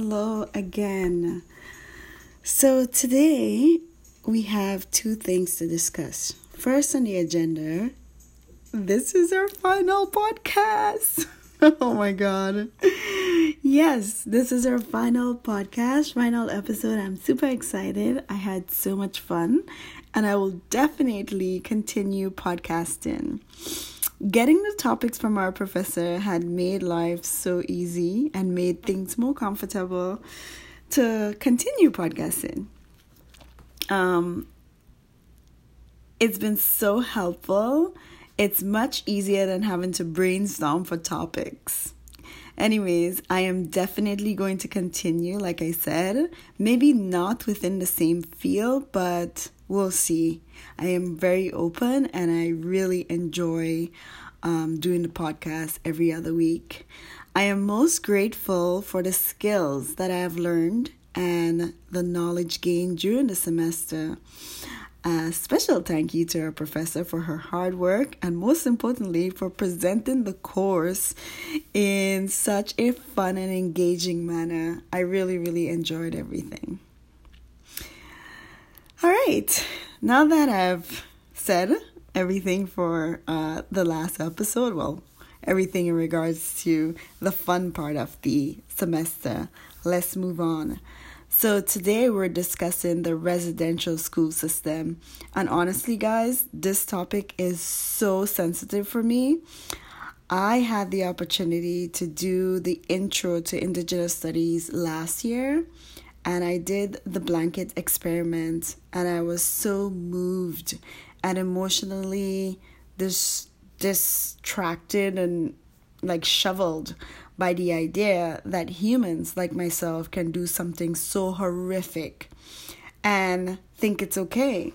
Hello again. So, today we have two things to discuss. First on the agenda, this is our final podcast. oh my god. Yes, this is our final podcast, final episode. I'm super excited. I had so much fun, and I will definitely continue podcasting. Getting the topics from our professor had made life so easy and made things more comfortable to continue podcasting. Um, it's been so helpful. It's much easier than having to brainstorm for topics. Anyways, I am definitely going to continue, like I said. Maybe not within the same field, but we'll see. I am very open and I really enjoy um, doing the podcast every other week. I am most grateful for the skills that I have learned and the knowledge gained during the semester. A special thank you to our professor for her hard work and, most importantly, for presenting the course in such a fun and engaging manner. I really, really enjoyed everything. All right, now that I've said everything for uh, the last episode, well, everything in regards to the fun part of the semester, let's move on. So, today we're discussing the residential school system. And honestly, guys, this topic is so sensitive for me. I had the opportunity to do the intro to Indigenous Studies last year, and I did the blanket experiment, and I was so moved and emotionally dis- distracted and like shoveled by the idea that humans like myself can do something so horrific and think it's okay.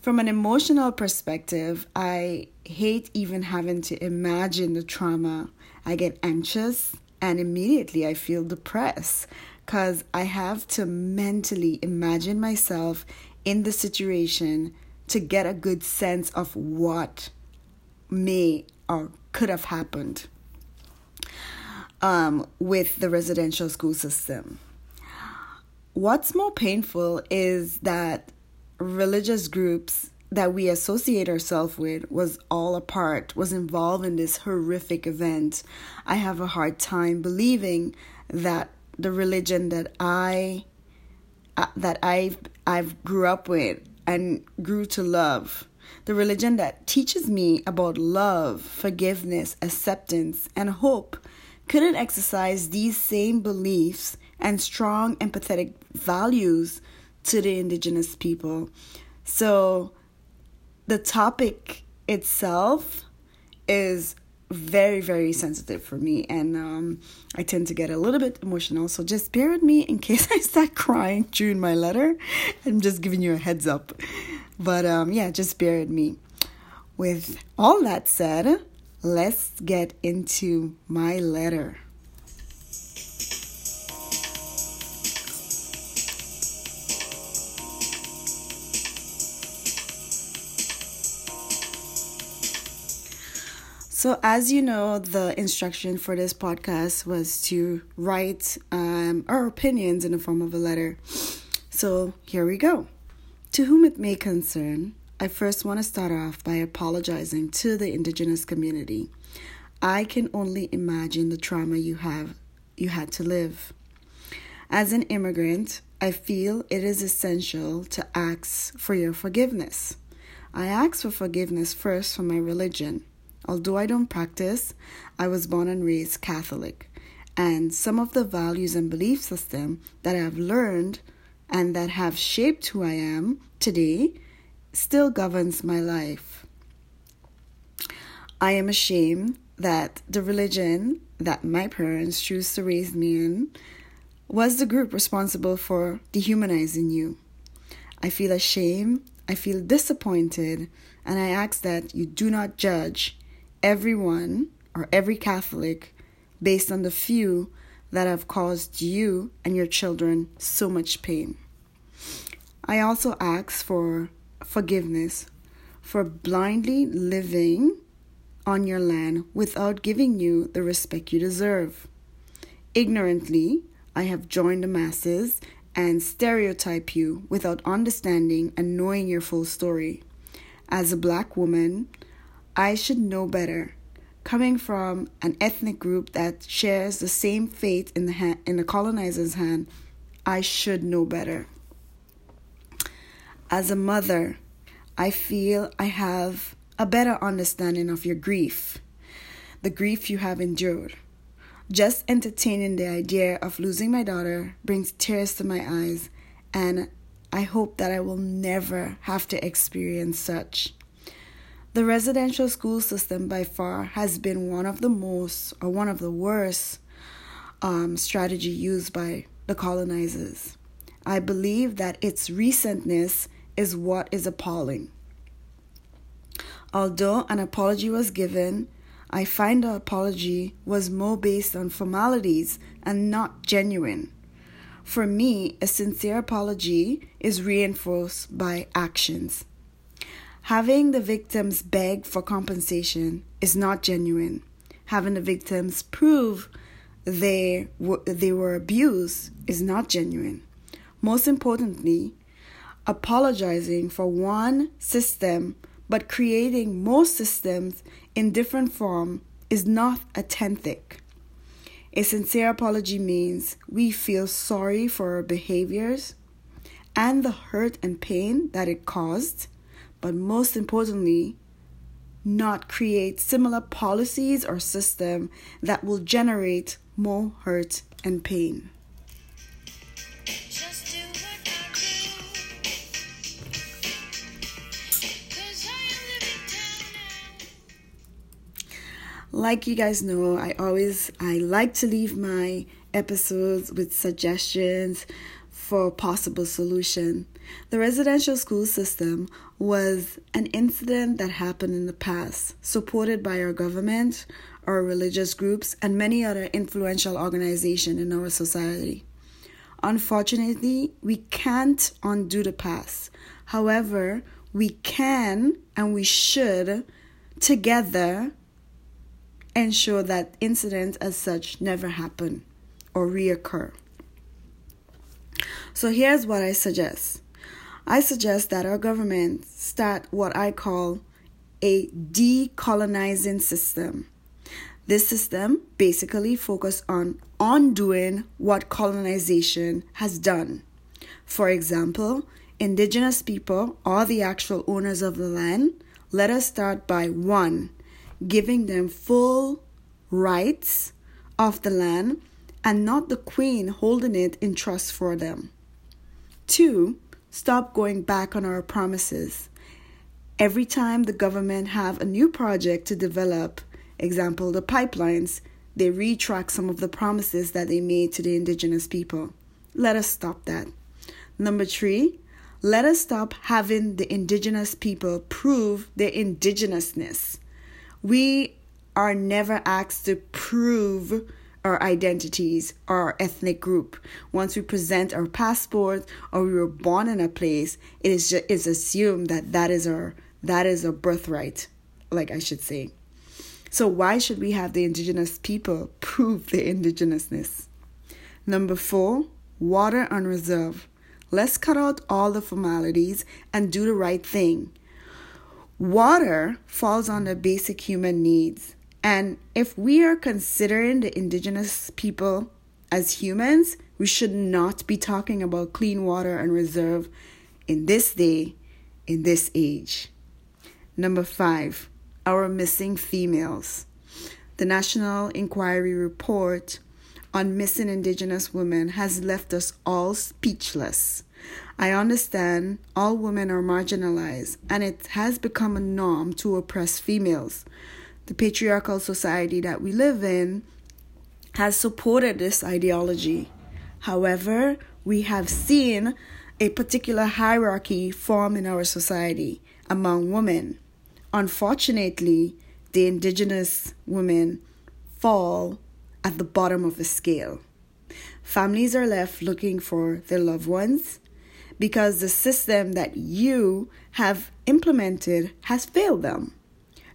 From an emotional perspective, I hate even having to imagine the trauma. I get anxious and immediately I feel depressed because I have to mentally imagine myself in the situation to get a good sense of what may or could have happened um, with the residential school system. What's more painful is that religious groups that we associate ourselves with was all a part, was involved in this horrific event. I have a hard time believing that the religion that I uh, that I've I've grew up with and grew to love the religion that teaches me about love, forgiveness, acceptance, and hope couldn't exercise these same beliefs and strong empathetic values to the indigenous people. So the topic itself is very very sensitive for me and um, i tend to get a little bit emotional. So just bear with me in case i start crying during my letter. I'm just giving you a heads up. But um, yeah just bear with me. With all that said let's get into my letter. So, as you know, the instruction for this podcast was to write um, our opinions in the form of a letter. So, here we go. To whom it may concern, I first want to start off by apologizing to the indigenous community. I can only imagine the trauma you have you had to live. As an immigrant, I feel it is essential to ask for your forgiveness. I ask for forgiveness first for my religion. Although I don't practice, I was born and raised Catholic, and some of the values and belief system that I have learned and that have shaped who I am today still governs my life. I am ashamed that the religion that my parents chose to raise me in was the group responsible for dehumanizing you. I feel ashamed, I feel disappointed, and I ask that you do not judge everyone or every Catholic based on the few that have caused you and your children so much pain. I also ask for forgiveness for blindly living on your land without giving you the respect you deserve. Ignorantly, I have joined the masses and stereotype you without understanding and knowing your full story. As a black woman, I should know better. Coming from an ethnic group that shares the same fate in the hand, in the colonizer's hand, I should know better. As a mother, I feel I have a better understanding of your grief, the grief you have endured. Just entertaining the idea of losing my daughter brings tears to my eyes, and I hope that I will never have to experience such. The residential school system by far has been one of the most or one of the worst um, strategy used by the colonizers. I believe that its recentness is what is appalling. Although an apology was given, I find the apology was more based on formalities and not genuine. For me, a sincere apology is reinforced by actions. Having the victims beg for compensation is not genuine. Having the victims prove they were, they were abused is not genuine. Most importantly, apologizing for one system but creating more systems in different form is not authentic. A sincere apology means we feel sorry for our behaviors and the hurt and pain that it caused, but most importantly, not create similar policies or system that will generate more hurt and pain. like you guys know i always i like to leave my episodes with suggestions for possible solution the residential school system was an incident that happened in the past supported by our government our religious groups and many other influential organizations in our society unfortunately we can't undo the past however we can and we should together ensure that incidents as such never happen or reoccur. So here's what I suggest. I suggest that our government start what I call a decolonizing system. This system basically focus on undoing what colonization has done. For example, indigenous people are the actual owners of the land. Let us start by one, giving them full rights of the land and not the queen holding it in trust for them. Two, stop going back on our promises. Every time the government have a new project to develop, example the pipelines, they retract some of the promises that they made to the indigenous people. Let us stop that. Number 3, let us stop having the indigenous people prove their indigenousness. We are never asked to prove our identities our ethnic group. Once we present our passport or we were born in a place, it is just, it's assumed that that is our that is a birthright, like I should say. So why should we have the indigenous people prove their indigenousness? Number four, water on reserve. Let's cut out all the formalities and do the right thing. Water falls under basic human needs. And if we are considering the indigenous people as humans, we should not be talking about clean water and reserve in this day, in this age. Number five, our missing females. The National Inquiry Report on Missing Indigenous Women has left us all speechless. I understand all women are marginalized, and it has become a norm to oppress females. The patriarchal society that we live in has supported this ideology. However, we have seen a particular hierarchy form in our society among women. Unfortunately, the indigenous women fall at the bottom of the scale. Families are left looking for their loved ones because the system that you have implemented has failed them.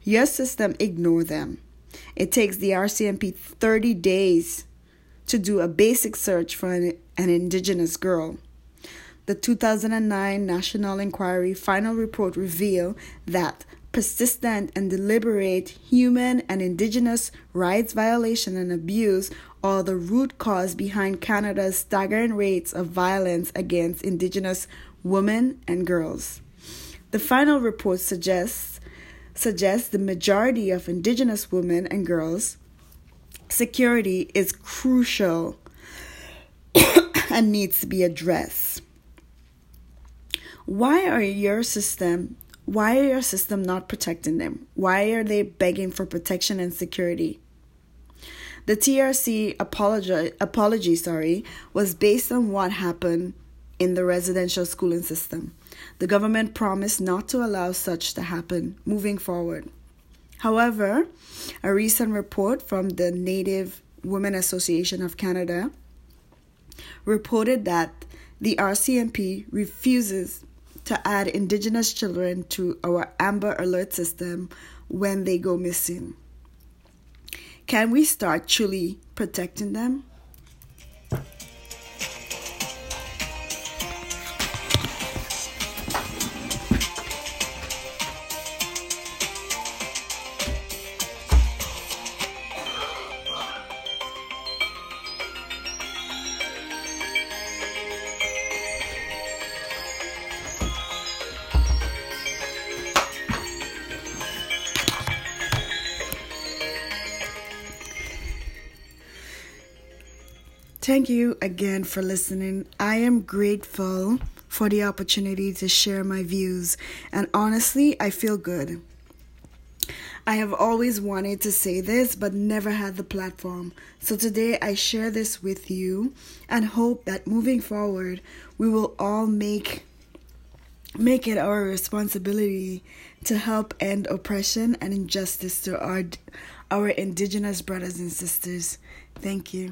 Your system ignore them. It takes the RCMP 30 days to do a basic search for an, an indigenous girl. The 2009 National Inquiry final report revealed that persistent and deliberate human and indigenous rights violation and abuse are the root cause behind Canada's staggering rates of violence against indigenous women and girls. The final report suggests suggests the majority of indigenous women and girls security is crucial and needs to be addressed. Why are your system why are your system not protecting them? Why are they begging for protection and security? The TRC apology, apology sorry, was based on what happened in the residential schooling system. The government promised not to allow such to happen moving forward. However, a recent report from the Native Women Association of Canada reported that the RCMP refuses to add Indigenous children to our Amber Alert system when they go missing. Can we start truly protecting them? Thank you again for listening. I am grateful for the opportunity to share my views, and honestly, I feel good. I have always wanted to say this but never had the platform. So today I share this with you and hope that moving forward we will all make make it our responsibility to help end oppression and injustice to our our indigenous brothers and sisters. Thank you.